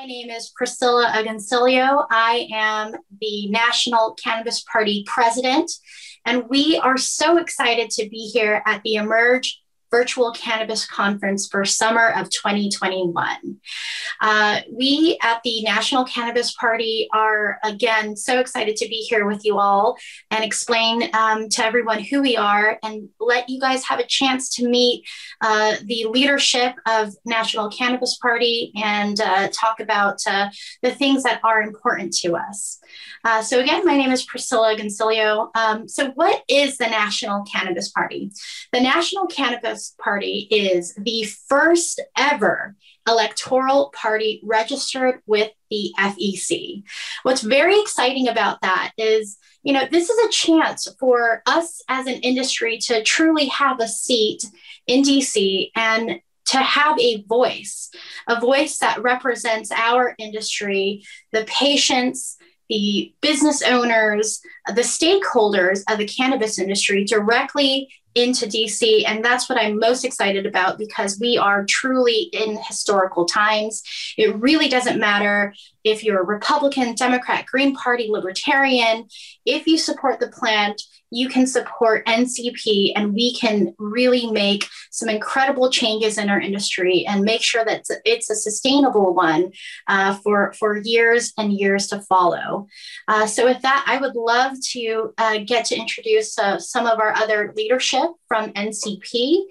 My name is Priscilla Agoncillo. I am the National Cannabis Party president, and we are so excited to be here at the Emerge virtual cannabis conference for summer of 2021. Uh, we at the National Cannabis Party are again so excited to be here with you all and explain um, to everyone who we are and let you guys have a chance to meet uh, the leadership of National Cannabis Party and uh, talk about uh, the things that are important to us. Uh, so again, my name is Priscilla Goncillo. Um, so what is the National Cannabis Party? The National Cannabis Party is the first ever electoral party registered with the FEC. What's very exciting about that is, you know, this is a chance for us as an industry to truly have a seat in DC and to have a voice, a voice that represents our industry, the patients, the business owners, the stakeholders of the cannabis industry directly into DC. And that's what I'm most excited about because we are truly in historical times. It really doesn't matter if you're a Republican, Democrat, Green Party, Libertarian, if you support the plant, you can support NCP and we can really make some incredible changes in our industry and make sure that it's a sustainable one uh, for, for years and years to follow. Uh, so, with that, I would love to uh, get to introduce uh, some of our other leadership from NCP.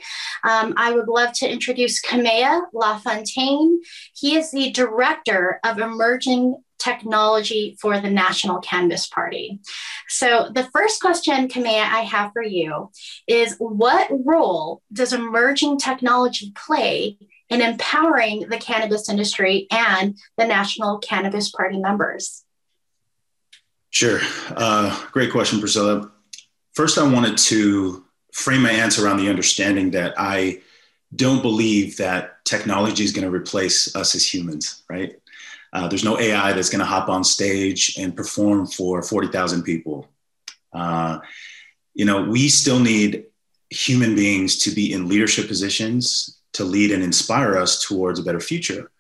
Um, I would love to introduce Kamea LaFontaine. He is the Director of Emerging technology for the National Cannabis Party. So, the first question, Kamea, I have for you is what role does emerging technology play in empowering the cannabis industry and the National Cannabis Party members? Sure. Uh, great question, Priscilla. First, I wanted to frame my answer around the understanding that I don't believe that technology is going to replace us as humans, right? Uh, there's no AI that's going to hop on stage and perform for 40,000 people. Uh, you know, we still need human beings to be in leadership positions to lead and inspire us towards a better future.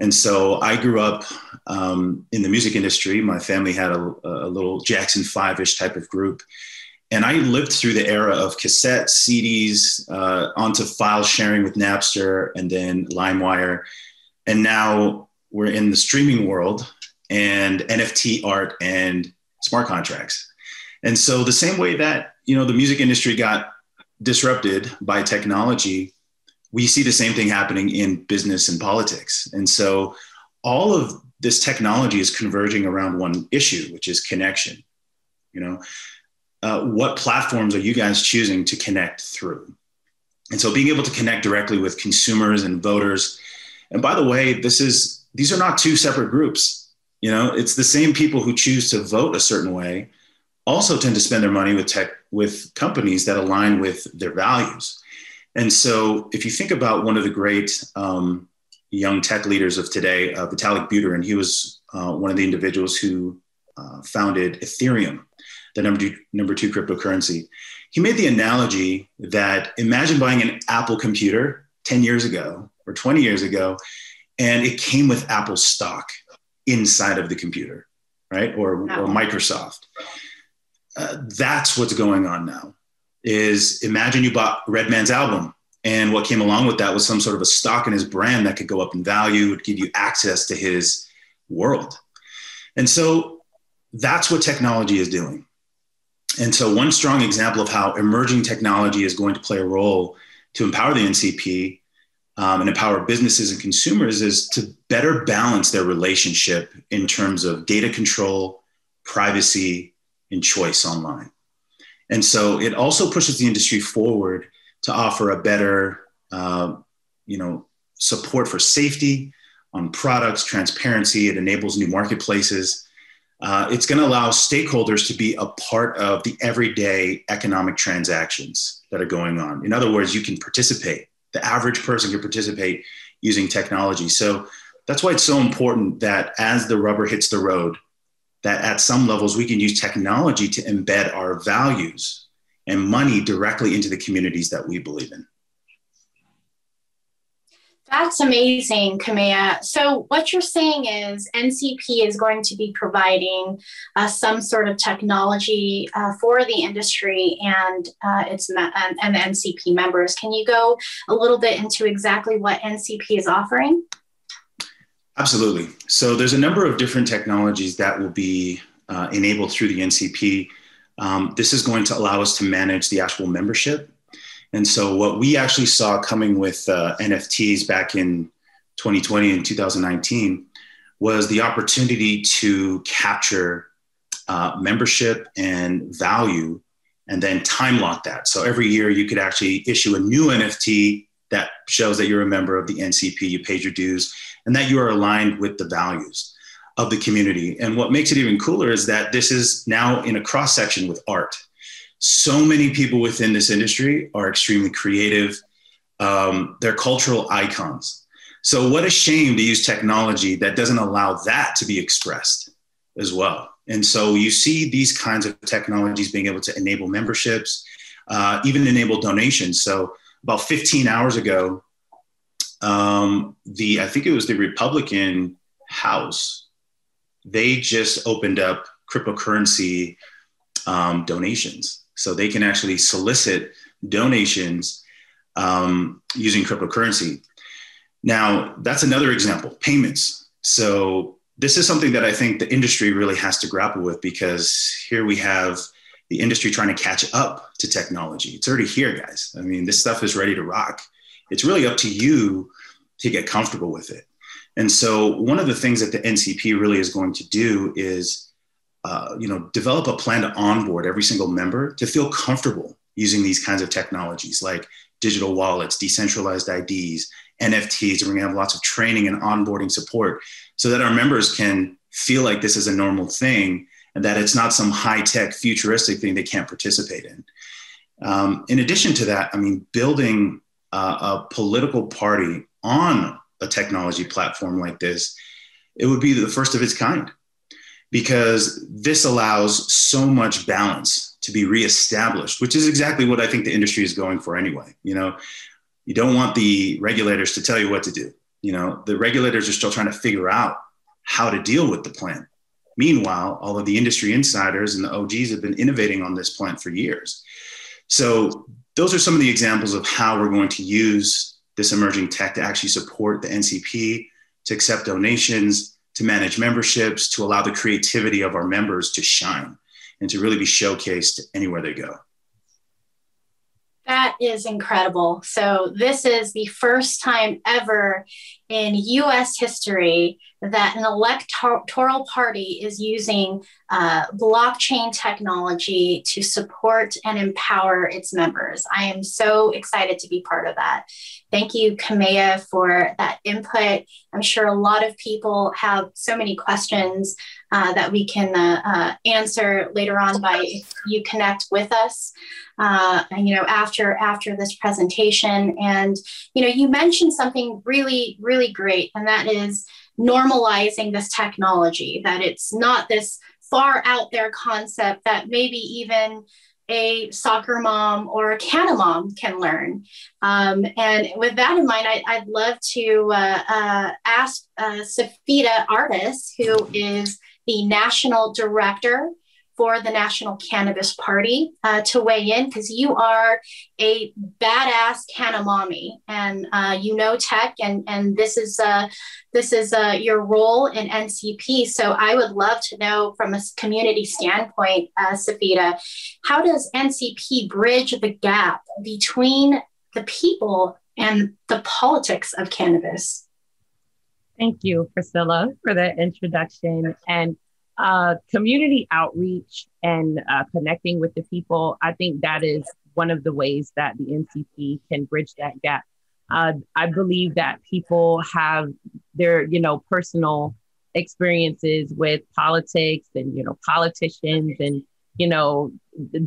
And so I grew up um, in the music industry. My family had a, a little Jackson 5 ish type of group. And I lived through the era of cassette, CDs, uh, onto file sharing with Napster and then LimeWire. And now we're in the streaming world and NFT art and smart contracts. And so the same way that, you know, the music industry got disrupted by technology, we see the same thing happening in business and politics. And so all of this technology is converging around one issue, which is connection. You know, uh, what platforms are you guys choosing to connect through? And so being able to connect directly with consumers and voters. And by the way, this is these are not two separate groups. You know, it's the same people who choose to vote a certain way also tend to spend their money with tech with companies that align with their values. And so, if you think about one of the great um, young tech leaders of today, uh, Vitalik Buterin, he was uh, one of the individuals who uh, founded Ethereum, the number two, number two cryptocurrency. He made the analogy that imagine buying an Apple computer 10 years ago or 20 years ago, and it came with Apple stock inside of the computer, right? Or, or Microsoft. Uh, that's what's going on now. Is imagine you bought Redman's album, and what came along with that was some sort of a stock in his brand that could go up in value, would give you access to his world. And so that's what technology is doing. And so, one strong example of how emerging technology is going to play a role to empower the NCP um, and empower businesses and consumers is to better balance their relationship in terms of data control, privacy, and choice online. And so it also pushes the industry forward to offer a better, uh, you know, support for safety on products, transparency. It enables new marketplaces. Uh, it's going to allow stakeholders to be a part of the everyday economic transactions that are going on. In other words, you can participate the average person can participate using technology. So that's why it's so important that as the rubber hits the road, that at some levels we can use technology to embed our values and money directly into the communities that we believe in. That's amazing, Kamea. So, what you're saying is NCP is going to be providing uh, some sort of technology uh, for the industry and uh, its me- and, and NCP members. Can you go a little bit into exactly what NCP is offering? Absolutely. So, there's a number of different technologies that will be uh, enabled through the NCP. Um, this is going to allow us to manage the actual membership and so, what we actually saw coming with uh, NFTs back in 2020 and 2019 was the opportunity to capture uh, membership and value and then time lock that. So, every year you could actually issue a new NFT that shows that you're a member of the NCP, you paid your dues, and that you are aligned with the values of the community. And what makes it even cooler is that this is now in a cross section with art so many people within this industry are extremely creative. Um, they're cultural icons. So, what a shame to use technology that doesn't allow that to be expressed as well. And so, you see these kinds of technologies being able to enable memberships, uh, even enable donations. So, about 15 hours ago, um, the I think it was the Republican House, they just opened up cryptocurrency um, donations. So they can actually solicit donations um, using cryptocurrency. Now, that's another example payments. So this is something that I think the industry really has to grapple with because here we have the industry trying to catch up to technology. It's already here, guys. I mean, this stuff is ready to rock. It's really up to you to get comfortable with it. And so, one of the things that the NCP really is going to do is uh, you know, develop a plan to onboard every single member to feel comfortable using these kinds of technologies like digital wallets, decentralized IDs, NFTs. And we're gonna have lots of training and onboarding support so that our members can feel like this is a normal thing and that it's not some high tech futuristic thing they can't participate in. Um, in addition to that, I mean, building uh, a political party on a technology platform like this, it would be the first of its kind because this allows so much balance to be reestablished, which is exactly what I think the industry is going for anyway. You know, you don't want the regulators to tell you what to do. You know, the regulators are still trying to figure out how to deal with the plan. Meanwhile, all of the industry insiders and the OGs have been innovating on this plan for years. So, those are some of the examples of how we're going to use this emerging tech to actually support the NCP, to accept donations, to manage memberships, to allow the creativity of our members to shine and to really be showcased anywhere they go. That is incredible. So, this is the first time ever in US history that an electoral party is using uh, blockchain technology to support and empower its members. I am so excited to be part of that. Thank you, Kamea, for that input. I'm sure a lot of people have so many questions uh, that we can uh, uh answer later on by you connect with us. Uh, you know, after after this presentation, and you know, you mentioned something really, really great, and that is normalizing this technology, that it's not this far out there concept that maybe even a soccer mom or a Canna mom can learn. Um, and with that in mind, I, would love to uh, uh, ask uh, Safida Artis, who is the national director for the National Cannabis Party uh, to weigh in because you are a badass canna mommy and uh, you know tech and and this is uh, this is uh, your role in NCP. So I would love to know from a community standpoint, uh, Safida, how does NCP bridge the gap between the people and the politics of cannabis? Thank you, Priscilla, for that introduction. And uh, community outreach and uh, connecting with the people, I think that is one of the ways that the NCP can bridge that gap. Uh, I believe that people have their, you know, personal experiences with politics and, you know, politicians and, you know,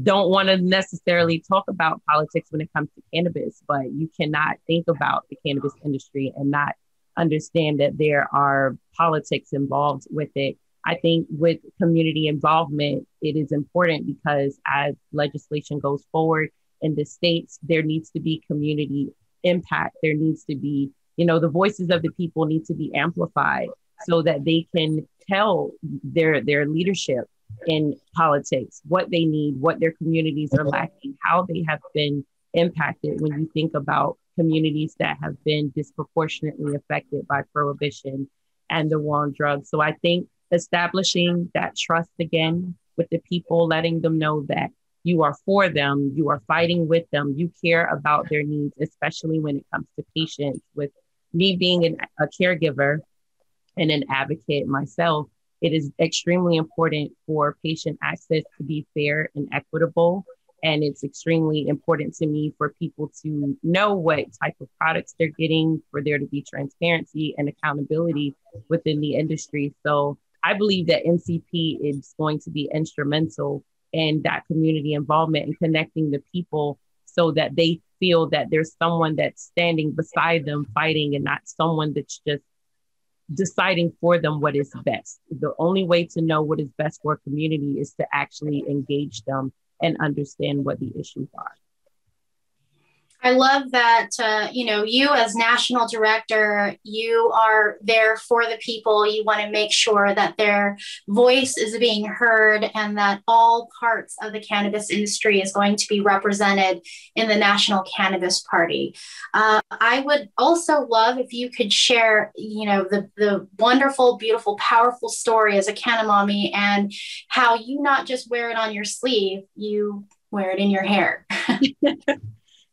don't want to necessarily talk about politics when it comes to cannabis, but you cannot think about the cannabis industry and not understand that there are politics involved with it I think with community involvement, it is important because as legislation goes forward in the states, there needs to be community impact. There needs to be you know, the voices of the people need to be amplified so that they can tell their their leadership in politics what they need, what their communities are lacking, how they have been impacted when you think about communities that have been disproportionately affected by prohibition and the war on drugs. So I think establishing that trust again with the people, letting them know that you are for them, you are fighting with them, you care about their needs, especially when it comes to patients. With me being an, a caregiver and an advocate myself, it is extremely important for patient access to be fair and equitable. And it's extremely important to me for people to know what type of products they're getting, for there to be transparency and accountability within the industry. So I believe that NCP is going to be instrumental in that community involvement and connecting the people so that they feel that there's someone that's standing beside them fighting and not someone that's just deciding for them what is best. The only way to know what is best for a community is to actually engage them and understand what the issues are. I love that, uh, you know, you as national director, you are there for the people. You want to make sure that their voice is being heard and that all parts of the cannabis industry is going to be represented in the National Cannabis Party. Uh, I would also love if you could share, you know, the, the wonderful, beautiful, powerful story as a Canamommy and how you not just wear it on your sleeve, you wear it in your hair.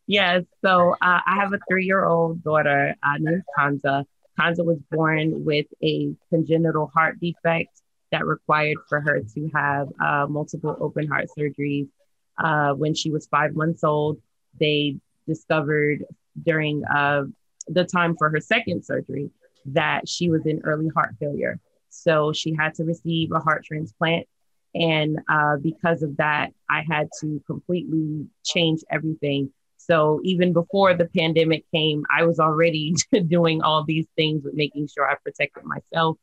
Yes. So uh, I have a three year old daughter uh, named Kanza. Kanza was born with a congenital heart defect that required for her to have uh, multiple open heart surgeries. Uh, when she was five months old, they discovered during uh, the time for her second surgery that she was in early heart failure. So she had to receive a heart transplant. And uh, because of that, I had to completely change everything so even before the pandemic came, I was already doing all these things with making sure I protected myself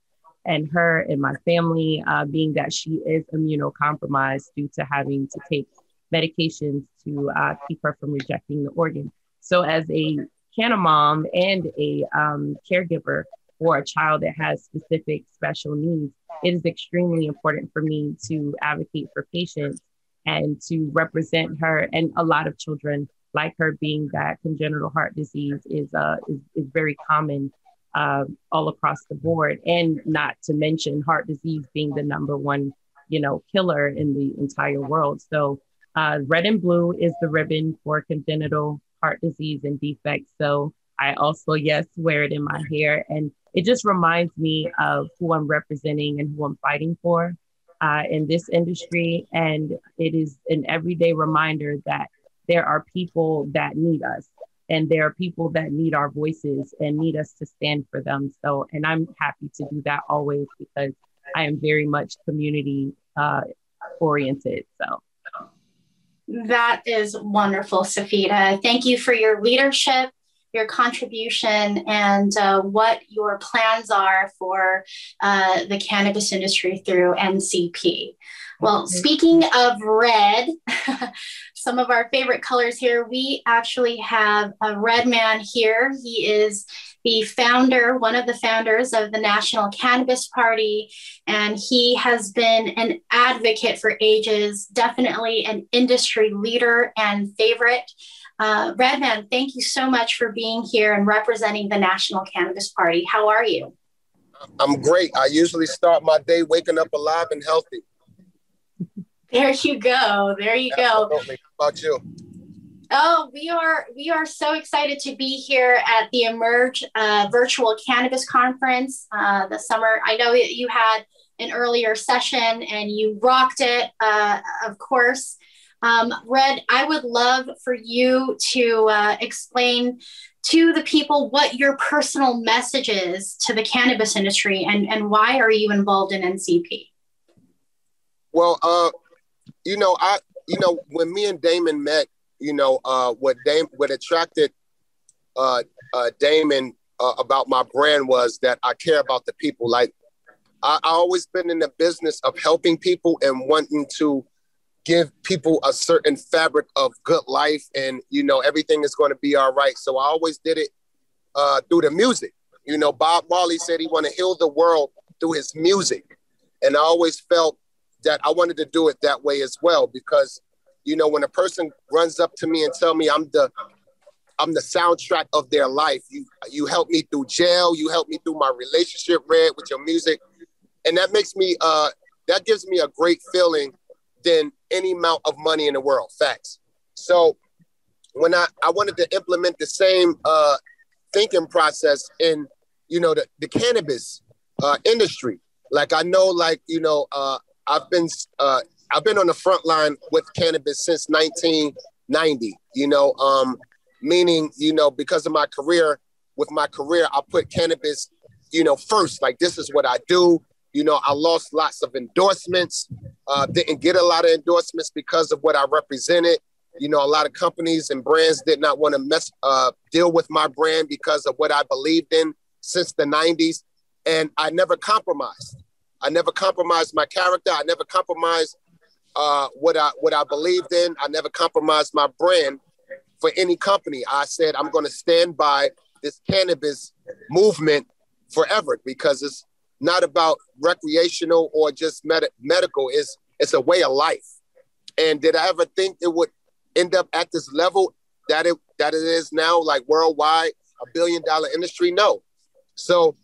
and her and my family, uh, being that she is immunocompromised due to having to take medications to uh, keep her from rejecting the organ. So as a Canna mom and a um, caregiver for a child that has specific special needs, it is extremely important for me to advocate for patients and to represent her and a lot of children like her being that congenital heart disease is uh, is, is very common uh, all across the board, and not to mention heart disease being the number one you know killer in the entire world. So uh, red and blue is the ribbon for congenital heart disease and defects. So I also yes wear it in my hair, and it just reminds me of who I'm representing and who I'm fighting for. Uh, in this industry. And it is an everyday reminder that there are people that need us and there are people that need our voices and need us to stand for them. So, and I'm happy to do that always because I am very much community uh, oriented. So, that is wonderful, Safita. Thank you for your leadership, your contribution, and uh, what your plans are for uh, the cannabis industry through NCP. Well, speaking of red, some of our favorite colors here, we actually have a red man here. He is the founder, one of the founders of the National Cannabis Party, and he has been an advocate for ages, definitely an industry leader and favorite. Uh, Redman, thank you so much for being here and representing the National Cannabis Party. How are you? I'm great. I usually start my day waking up alive and healthy. There you go. There you go. How about you? Oh, we are we are so excited to be here at the Emerge uh, Virtual Cannabis Conference uh, the summer. I know you had an earlier session and you rocked it, uh, of course. Um, Red, I would love for you to uh, explain to the people what your personal message is to the cannabis industry and, and why are you involved in NCP? Well, uh, you know, I, you know, when me and Damon met, you know, uh, what Dame, what attracted uh, uh, Damon uh, about my brand was that I care about the people. Like, I, I always been in the business of helping people and wanting to give people a certain fabric of good life, and you know, everything is going to be all right. So I always did it uh, through the music. You know, Bob Marley said he want to heal the world through his music, and I always felt that I wanted to do it that way as well because, you know, when a person runs up to me and tell me I'm the I'm the soundtrack of their life. You you help me through jail. You help me through my relationship, Red, with your music, and that makes me uh that gives me a great feeling than any amount of money in the world. Facts. So when I I wanted to implement the same uh thinking process in you know the the cannabis uh, industry. Like I know, like you know, uh, I've been uh, I've been on the front line with cannabis since 1990. You know, um, meaning you know because of my career. With my career, I put cannabis, you know, first. Like this is what I do. You know, I lost lots of endorsements. Uh, didn't get a lot of endorsements because of what I represented. You know, a lot of companies and brands did not want to mess uh, deal with my brand because of what I believed in since the 90s. And I never compromised. I never compromised my character. I never compromised uh, what I what I believed in. I never compromised my brand for any company. I said I'm going to stand by this cannabis movement forever because it's not about recreational or just med- medical. It's it's a way of life. And did I ever think it would end up at this level that it that it is now, like worldwide, a billion dollar industry? No. So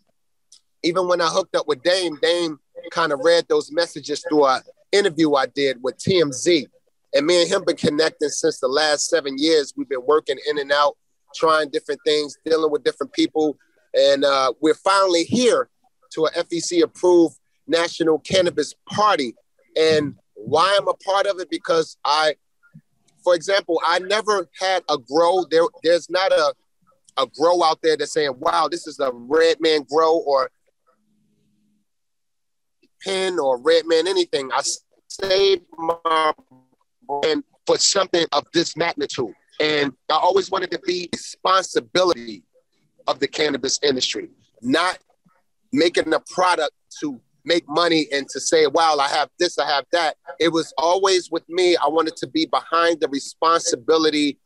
even when I hooked up with Dame, Dame kind of read those messages through an interview I did with TMZ. And me and him been connecting since the last seven years. We've been working in and out, trying different things, dealing with different people. And uh, we're finally here to a FEC approved national cannabis party. And why I'm a part of it, because I, for example, I never had a grow. There, there's not a, a grow out there that's saying, wow, this is a Redman grow or pen or Redman anything. I saved my brand for something of this magnitude. And I always wanted to be responsibility of the cannabis industry, not making a product to make money and to say, wow, I have this, I have that. It was always with me, I wanted to be behind the responsibility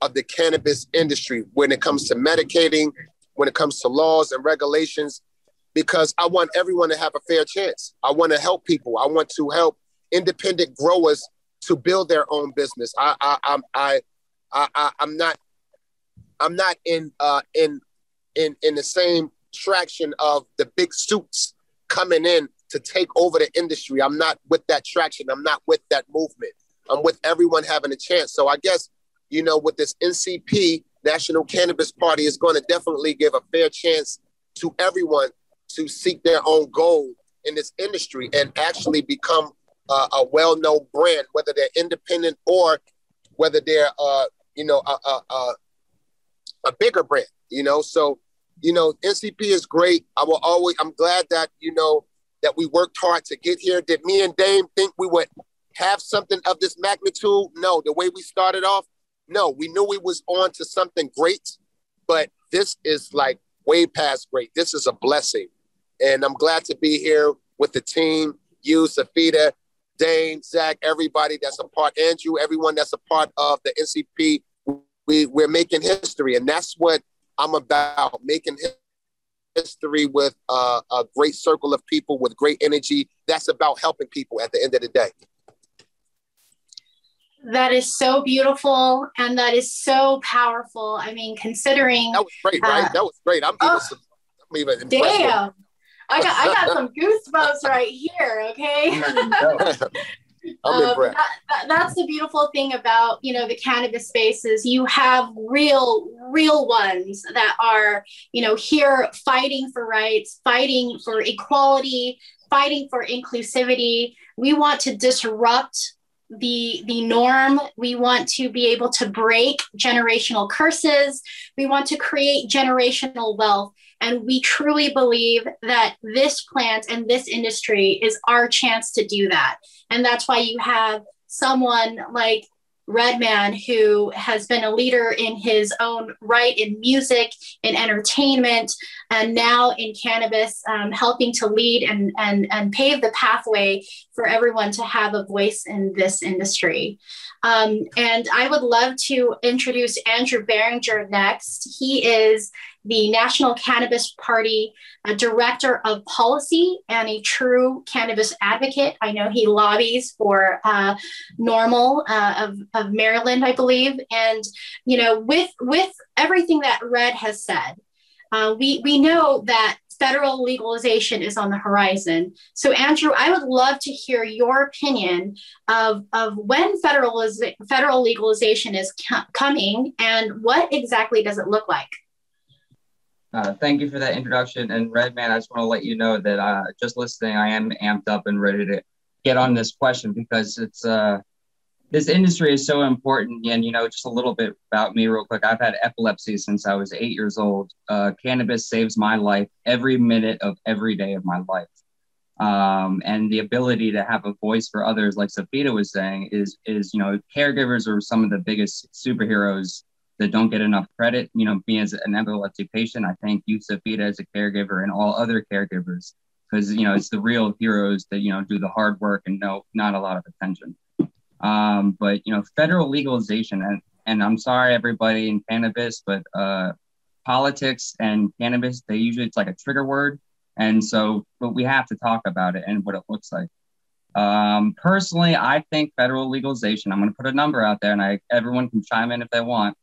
of the cannabis industry when it comes to medicating, when it comes to laws and regulations, because I want everyone to have a fair chance. I want to help people. I want to help independent growers to build their own business. I, I, I'm, I, I, I'm not, I'm not in, uh, in, in, in the same traction of the big suits coming in to take over the industry. I'm not with that traction. I'm not with that movement. I'm with everyone having a chance. So I guess, you know, with this NCP, National Cannabis Party, is going to definitely give a fair chance to everyone to seek their own goal in this industry and actually become uh, a well-known brand, whether they're independent or whether they're, uh, you know, a, a, a, a bigger brand. You know, so you know, NCP is great. I will always. I'm glad that you know that we worked hard to get here. Did me and Dame think we would have something of this magnitude? No. The way we started off, no. We knew we was on to something great, but this is like way past great. This is a blessing, and I'm glad to be here with the team. You, Safita, Dane, Zach, everybody that's a part, Andrew, everyone that's a part of the NCP. We, we're making history, and that's what I'm about making history with uh, a great circle of people with great energy. That's about helping people at the end of the day. That is so beautiful and that is so powerful. I mean, considering that was great, right? Uh, that was great. I'm even, oh, I'm even damn. I got I got some goosebumps right here. Okay. um, that, that, that's the beautiful thing about you know the cannabis spaces. You have real, real ones that are you know here fighting for rights, fighting for equality, fighting for inclusivity. We want to disrupt the the norm we want to be able to break generational curses we want to create generational wealth and we truly believe that this plant and this industry is our chance to do that. And that's why you have someone like Redman, who has been a leader in his own right in music, in entertainment, and now in cannabis, um, helping to lead and, and, and pave the pathway for everyone to have a voice in this industry. Um, and I would love to introduce Andrew Barringer next. He is the National Cannabis Party uh, Director of Policy and a true cannabis advocate. I know he lobbies for uh, NORML uh, of, of Maryland, I believe. And, you know, with, with everything that Red has said, uh, we, we know that federal legalization is on the horizon. So, Andrew, I would love to hear your opinion of, of when federal, federal legalization is coming and what exactly does it look like? Uh, thank you for that introduction. And Redman, I just want to let you know that uh, just listening, I am amped up and ready to get on this question because it's uh, this industry is so important. And, you know, just a little bit about me, real quick. I've had epilepsy since I was eight years old. Uh, cannabis saves my life every minute of every day of my life. Um, and the ability to have a voice for others, like Safita was saying, is is you know, caregivers are some of the biggest superheroes that don't get enough credit. You know, me as an epilepsy patient, I thank you, Safita, as a caregiver, and all other caregivers, because you know it's the real heroes that you know do the hard work and no, not a lot of attention. Um, but you know, federal legalization, and and I'm sorry everybody in cannabis, but uh, politics and cannabis, they usually it's like a trigger word, and so but we have to talk about it and what it looks like. Um, personally, I think federal legalization. I'm going to put a number out there, and I everyone can chime in if they want.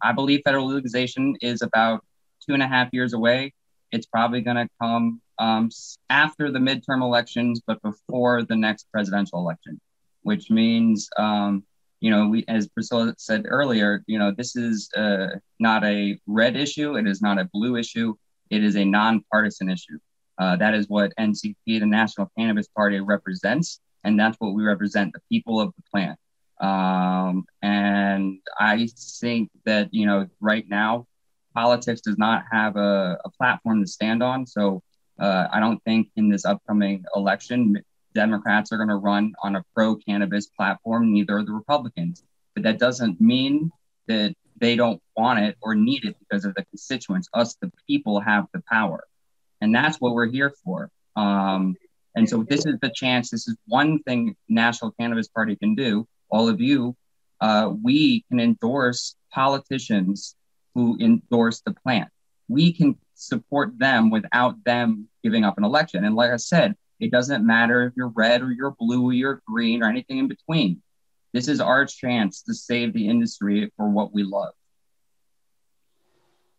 I believe federal legalization is about two and a half years away. It's probably going to come um, after the midterm elections, but before the next presidential election which means, um, you know, we, as Priscilla said earlier, you know, this is uh, not a red issue. It is not a blue issue. It is a nonpartisan issue. Uh, that is what NCP, the National Cannabis Party, represents, and that's what we represent: the people of the plant. Um, and I think that you know, right now, politics does not have a, a platform to stand on. So uh, I don't think in this upcoming election, Democrats are going to run on a pro cannabis platform, neither are the Republicans. But that doesn't mean that they don't want it or need it because of the constituents. Us, the people, have the power. And that's what we're here for. Um, and so this is the chance. This is one thing National Cannabis Party can do. All of you, uh, we can endorse politicians who endorse the plant. We can support them without them giving up an election. And like I said, it doesn't matter if you're red or you're blue or you're green or anything in between. This is our chance to save the industry for what we love.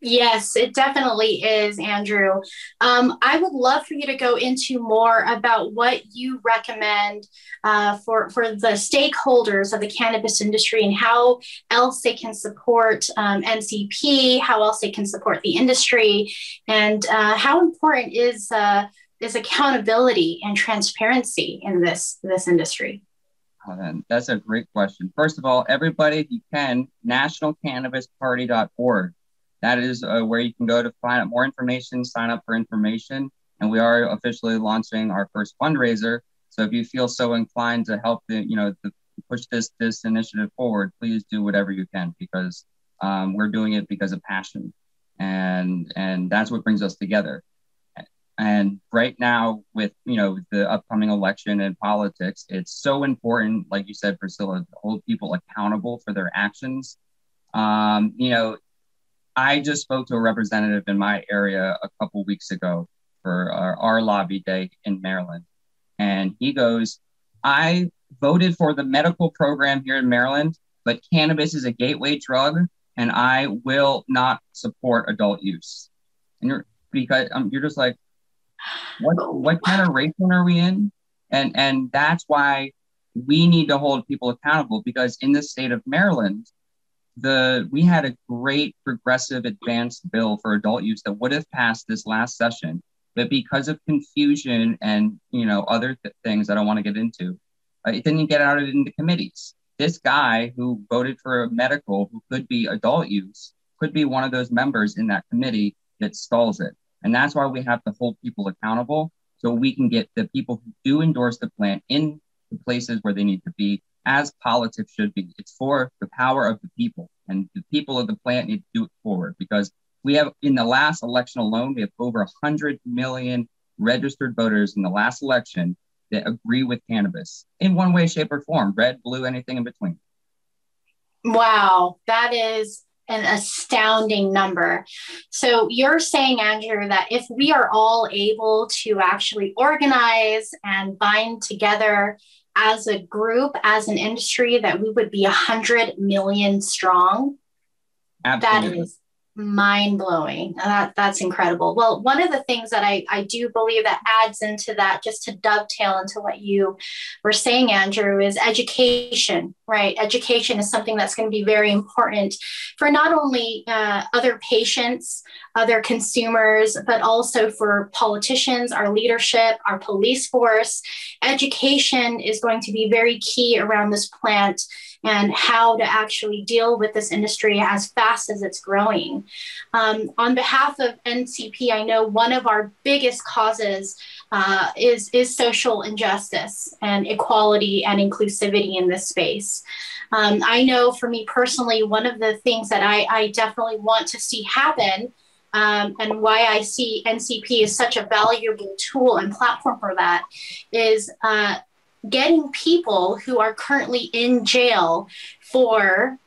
Yes, it definitely is, Andrew. Um, I would love for you to go into more about what you recommend uh, for, for the stakeholders of the cannabis industry and how else they can support um, NCP, how else they can support the industry, and uh, how important is uh, is accountability and transparency in this this industry? That's a great question. First of all, everybody, if you can, nationalcannabisparty.org. That is uh, where you can go to find out more information, sign up for information. And we are officially launching our first fundraiser. So if you feel so inclined to help the, you know, the, push this this initiative forward, please do whatever you can because um, we're doing it because of passion, and and that's what brings us together. And right now, with you know the upcoming election and politics, it's so important, like you said, Priscilla, to hold people accountable for their actions. Um, you know, I just spoke to a representative in my area a couple weeks ago for our, our lobby day in Maryland, and he goes, "I voted for the medical program here in Maryland, but cannabis is a gateway drug, and I will not support adult use." And you're because um, you're just like, what what generation are we in? And and that's why we need to hold people accountable because in the state of Maryland, the we had a great progressive advanced bill for adult use that would have passed this last session, but because of confusion and you know other th- things I don't want to get into, uh, it didn't get out of into committees. This guy who voted for a medical who could be adult use could be one of those members in that committee that stalls it. And that's why we have to hold people accountable so we can get the people who do endorse the plan in the places where they need to be, as politics should be. It's for the power of the people, and the people of the plant need to do it forward because we have, in the last election alone, we have over 100 million registered voters in the last election that agree with cannabis in one way, shape, or form red, blue, anything in between. Wow, that is an astounding number. So you're saying, Andrew, that if we are all able to actually organize and bind together as a group, as an industry, that we would be 100 million strong. Absolutely. That is mind blowing. That, that's incredible. Well, one of the things that I, I do believe that adds into that, just to dovetail into what you were saying, Andrew, is education, right? Education is something that's going to be very important for not only uh, other patients, other consumers, but also for politicians, our leadership, our police force. Education is going to be very key around this plant and how to actually deal with this industry as fast as it's growing. Um, on behalf of NCP, I know one of our biggest causes uh, is, is social injustice and equality and inclusivity in this space. Um, I know for me personally, one of the things that I, I definitely want to see happen um, and why I see NCP as such a valuable tool and platform for that is uh, getting people who are currently in jail for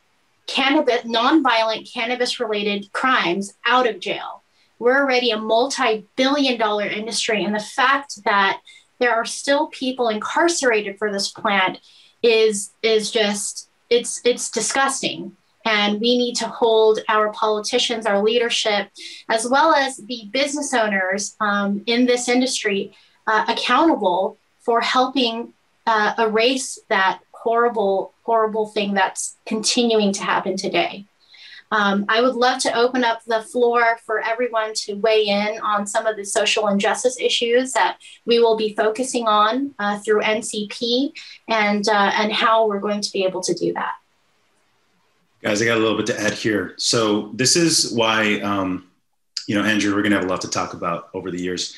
cannabis, nonviolent cannabis related crimes out of jail. We're already a multi billion dollar industry. And the fact that there are still people incarcerated for this plant is, is just, it's, it's disgusting. And we need to hold our politicians, our leadership, as well as the business owners um, in this industry uh, accountable for helping uh, erase that horrible, horrible thing that's continuing to happen today. Um, I would love to open up the floor for everyone to weigh in on some of the social injustice issues that we will be focusing on uh, through NCP and, uh, and how we're going to be able to do that. Guys, I got a little bit to add here. So, this is why, um, you know, Andrew, we're going to have a lot to talk about over the years.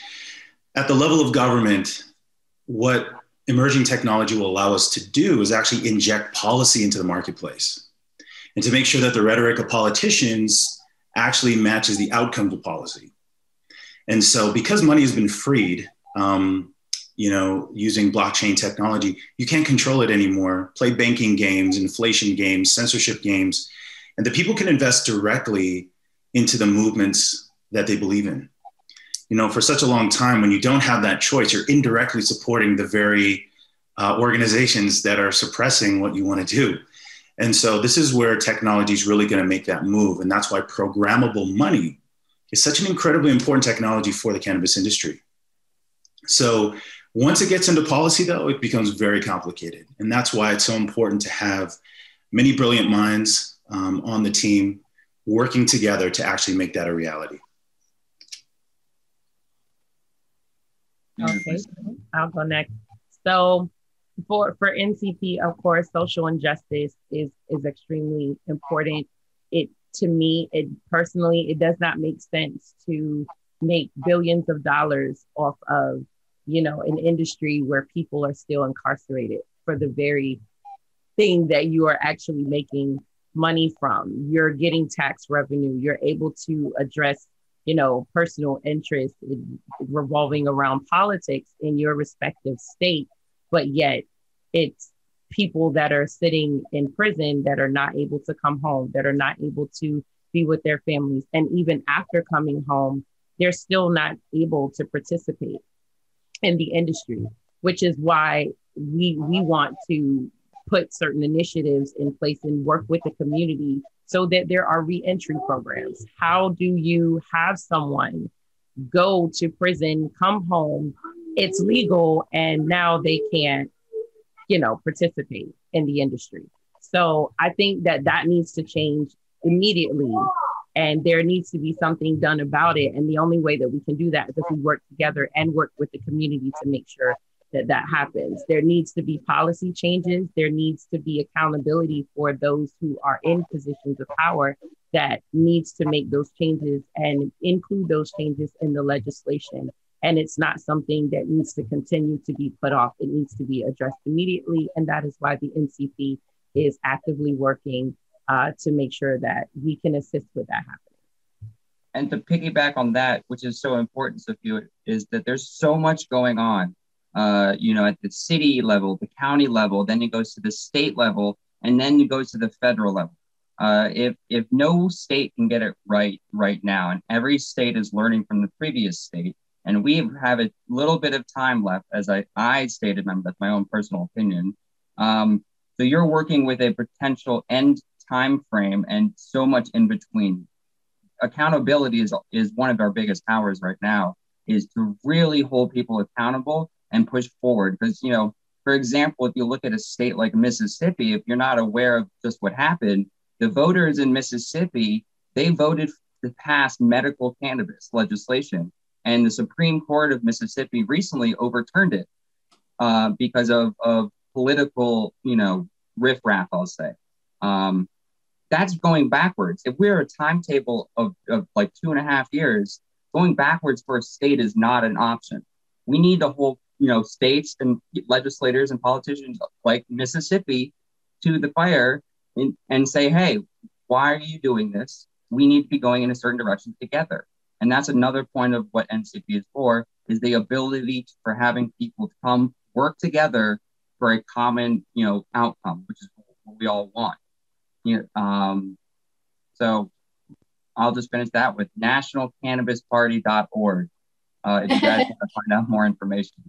At the level of government, what emerging technology will allow us to do is actually inject policy into the marketplace and to make sure that the rhetoric of politicians actually matches the outcomes of policy. And so, because money has been freed, um, you know, using blockchain technology, you can't control it anymore. Play banking games, inflation games, censorship games, and the people can invest directly into the movements that they believe in you know, for such a long time, when you don't have that choice, you're indirectly supporting the very uh, organizations that are suppressing what you want to do. And so this is where technology is really going to make that move. And that's why programmable money is such an incredibly important technology for the cannabis industry. So once it gets into policy, though, it becomes very complicated. And that's why it's so important to have many brilliant minds um, on the team working together to actually make that a reality. Okay, I'll go next. So for for NCP, of course, social injustice is is extremely important. It to me, it personally, it does not make sense to make billions of dollars off of you know an industry where people are still incarcerated for the very thing that you are actually making money from. You're getting tax revenue. You're able to address you know, personal interest revolving around politics in your respective state, but yet it's people that are sitting in prison that are not able to come home, that are not able to be with their families. And even after coming home, they're still not able to participate in the industry, which is why we we want to put certain initiatives in place and work with the community so that there are reentry programs. How do you have someone go to prison, come home, it's legal, and now they can't, you know, participate in the industry? So I think that that needs to change immediately. And there needs to be something done about it. And the only way that we can do that is if we work together and work with the community to make sure that that happens. There needs to be policy changes. There needs to be accountability for those who are in positions of power that needs to make those changes and include those changes in the legislation. And it's not something that needs to continue to be put off. It needs to be addressed immediately. And that is why the NCP is actively working uh, to make sure that we can assist with that happening. And to piggyback on that, which is so important, Sophia, is that there's so much going on uh, you know, at the city level, the county level, then it goes to the state level, and then it goes to the federal level. Uh, if if no state can get it right right now, and every state is learning from the previous state, and we have a little bit of time left, as I I stated, that's my own personal opinion. Um, so you're working with a potential end time frame and so much in between. Accountability is is one of our biggest powers right now. Is to really hold people accountable and push forward because you know for example, if you look at a state like Mississippi, if you're not aware of just what happened, the voters in Mississippi, they voted to pass medical cannabis legislation. And the Supreme Court of Mississippi recently overturned it uh, because of, of political, you know, riffraff, I'll say. Um, that's going backwards. If we're a timetable of, of like two and a half years, going backwards for a state is not an option. We need to hold, you know, states and legislators and politicians like Mississippi to the fire and, and say, hey, why are you doing this? We need to be going in a certain direction together. And that's another point of what NCP is for, is the ability for having people come work together for a common, you know, outcome, which is what we all want. You know, um, so I'll just finish that with nationalcannabisparty.org uh, if you guys want to find out more information.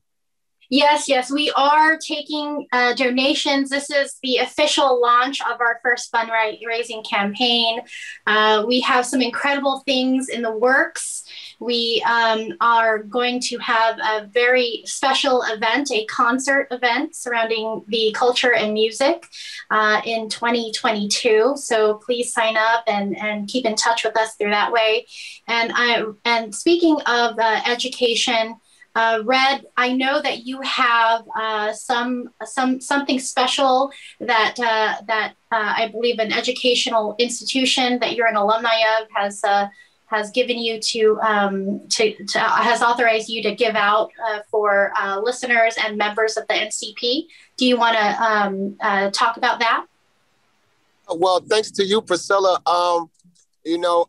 Yes, yes, we are taking uh, donations. This is the official launch of our first fundraising campaign. Uh, we have some incredible things in the works. We um, are going to have a very special event, a concert event surrounding the culture and music uh, in 2022. So please sign up and, and keep in touch with us through that way. And I and speaking of uh, education. Uh, Red, I know that you have uh, some some something special that uh, that uh, I believe an educational institution that you're an alumni of has uh, has given you to, um, to, to has authorized you to give out uh, for listeners and members of the NCP. Do you want to um, talk about that? Well, thanks to you, Priscilla. Um, you know,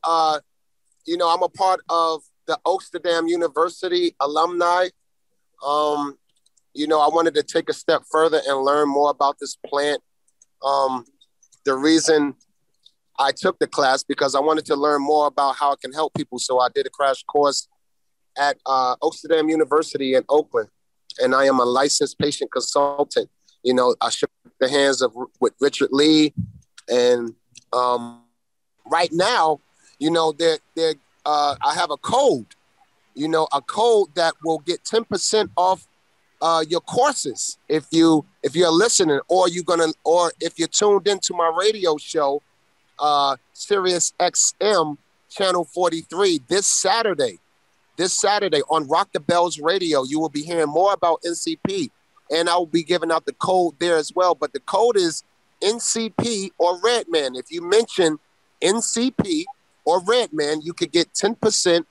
you know, I'm a part of the Oaksterdam University alumni. Um, you know, I wanted to take a step further and learn more about this plant. Um, the reason I took the class because I wanted to learn more about how it can help people. So I did a crash course at uh, Oaksterdam University in Oakland, and I am a licensed patient consultant. You know, I shook the hands of with Richard Lee, and um, right now, you know, they're they're uh, I have a code, you know, a code that will get 10% off uh, your courses if you if you're listening or you're gonna or if you're tuned into my radio show, uh, Sirius XM channel 43 this Saturday. This Saturday on Rock the Bells Radio, you will be hearing more about NCP, and I will be giving out the code there as well. But the code is NCP or Redman. If you mention NCP or Redman, you could get 10%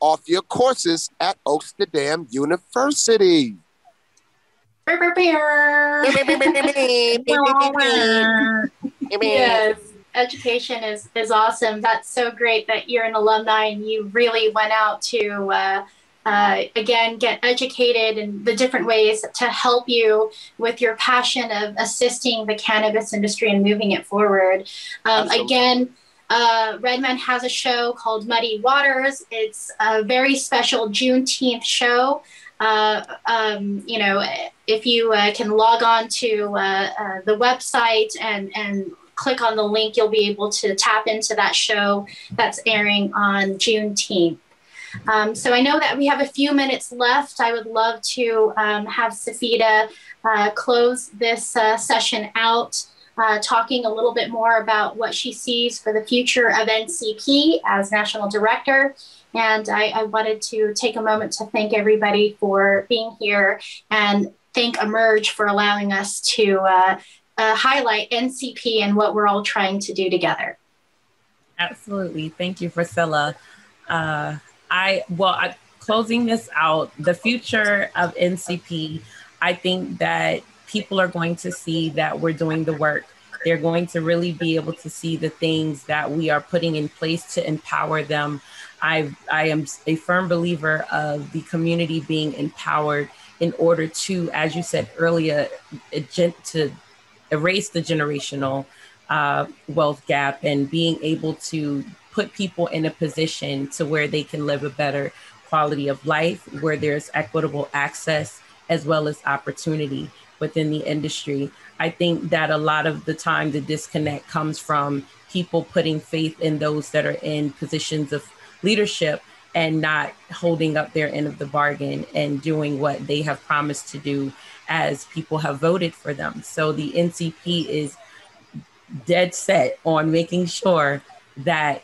off your courses at Oaksterdam University. yes, education is, is awesome. That's so great that you're an alumni and you really went out to, uh, uh, again, get educated in the different ways to help you with your passion of assisting the cannabis industry and moving it forward. Um, again, uh, Redman has a show called Muddy Waters. It's a very special Juneteenth show. Uh, um, you know, if you uh, can log on to uh, uh, the website and, and click on the link, you'll be able to tap into that show that's airing on Juneteenth. Um, so I know that we have a few minutes left. I would love to um, have Safida uh, close this session out uh, talking a little bit more about what she sees for the future of NCP as national director. And I, I wanted to take a moment to thank everybody for being here and thank Emerge for allowing us to uh, uh, highlight NCP and what we're all trying to do together. Absolutely. Thank you, Priscilla. Uh, I, well, I, closing this out, the future of NCP, I think that people are going to see that we're doing the work. They're going to really be able to see the things that we are putting in place to empower them. I, I am a firm believer of the community being empowered in order to, as you said earlier, to erase the generational uh, wealth gap and being able to put people in a position to where they can live a better quality of life, where there's equitable access as well as opportunity within the industry. I think that a lot of the time the disconnect comes from people putting faith in those that are in positions of leadership and not holding up their end of the bargain and doing what they have promised to do as people have voted for them. So the NCP is dead set on making sure that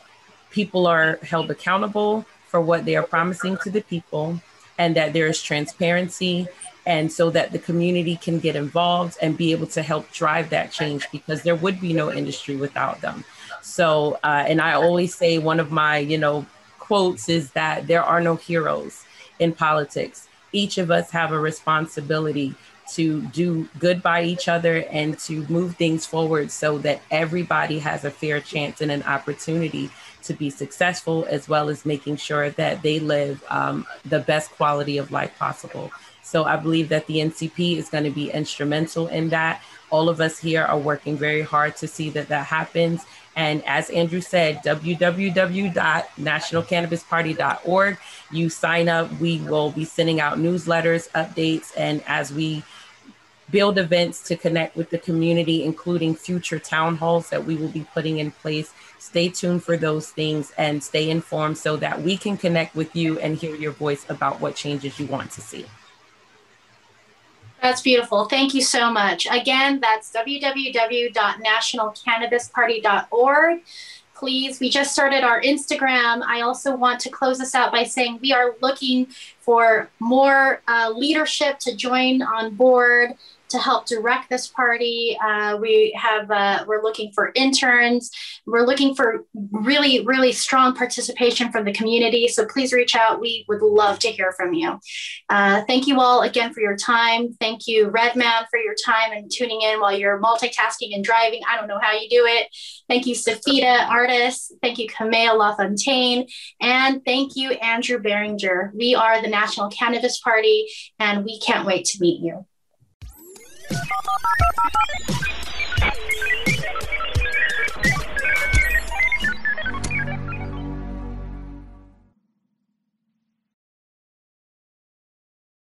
people are held accountable for what they are promising to the people and that there is transparency and so that the community can get involved and be able to help drive that change because there would be no industry without them so uh, and i always say one of my you know quotes is that there are no heroes in politics each of us have a responsibility to do good by each other and to move things forward so that everybody has a fair chance and an opportunity to be successful, as well as making sure that they live um, the best quality of life possible. So I believe that the NCP is going to be instrumental in that. All of us here are working very hard to see that that happens. And as Andrew said, www.nationalcannabisparty.org. You sign up, we will be sending out newsletters, updates, and as we build events to connect with the community, including future town halls that we will be putting in place. Stay tuned for those things and stay informed so that we can connect with you and hear your voice about what changes you want to see. That's beautiful. Thank you so much. Again, that's www.nationalcannabisparty.org. Please, we just started our Instagram. I also want to close this out by saying we are looking for more uh, leadership to join on board to help direct this party. Uh, we have uh, we're looking for interns. We're looking for really really strong participation from the community. So please reach out. We would love to hear from you. Uh, thank you all again for your time. Thank you Redman for your time and tuning in while you're multitasking and driving. I don't know how you do it. Thank you Safita Artis. Thank you Camille LaFontaine. And thank you Andrew Beringer. We are the National Cannabis Party and we can't wait to meet you. ハハハハ!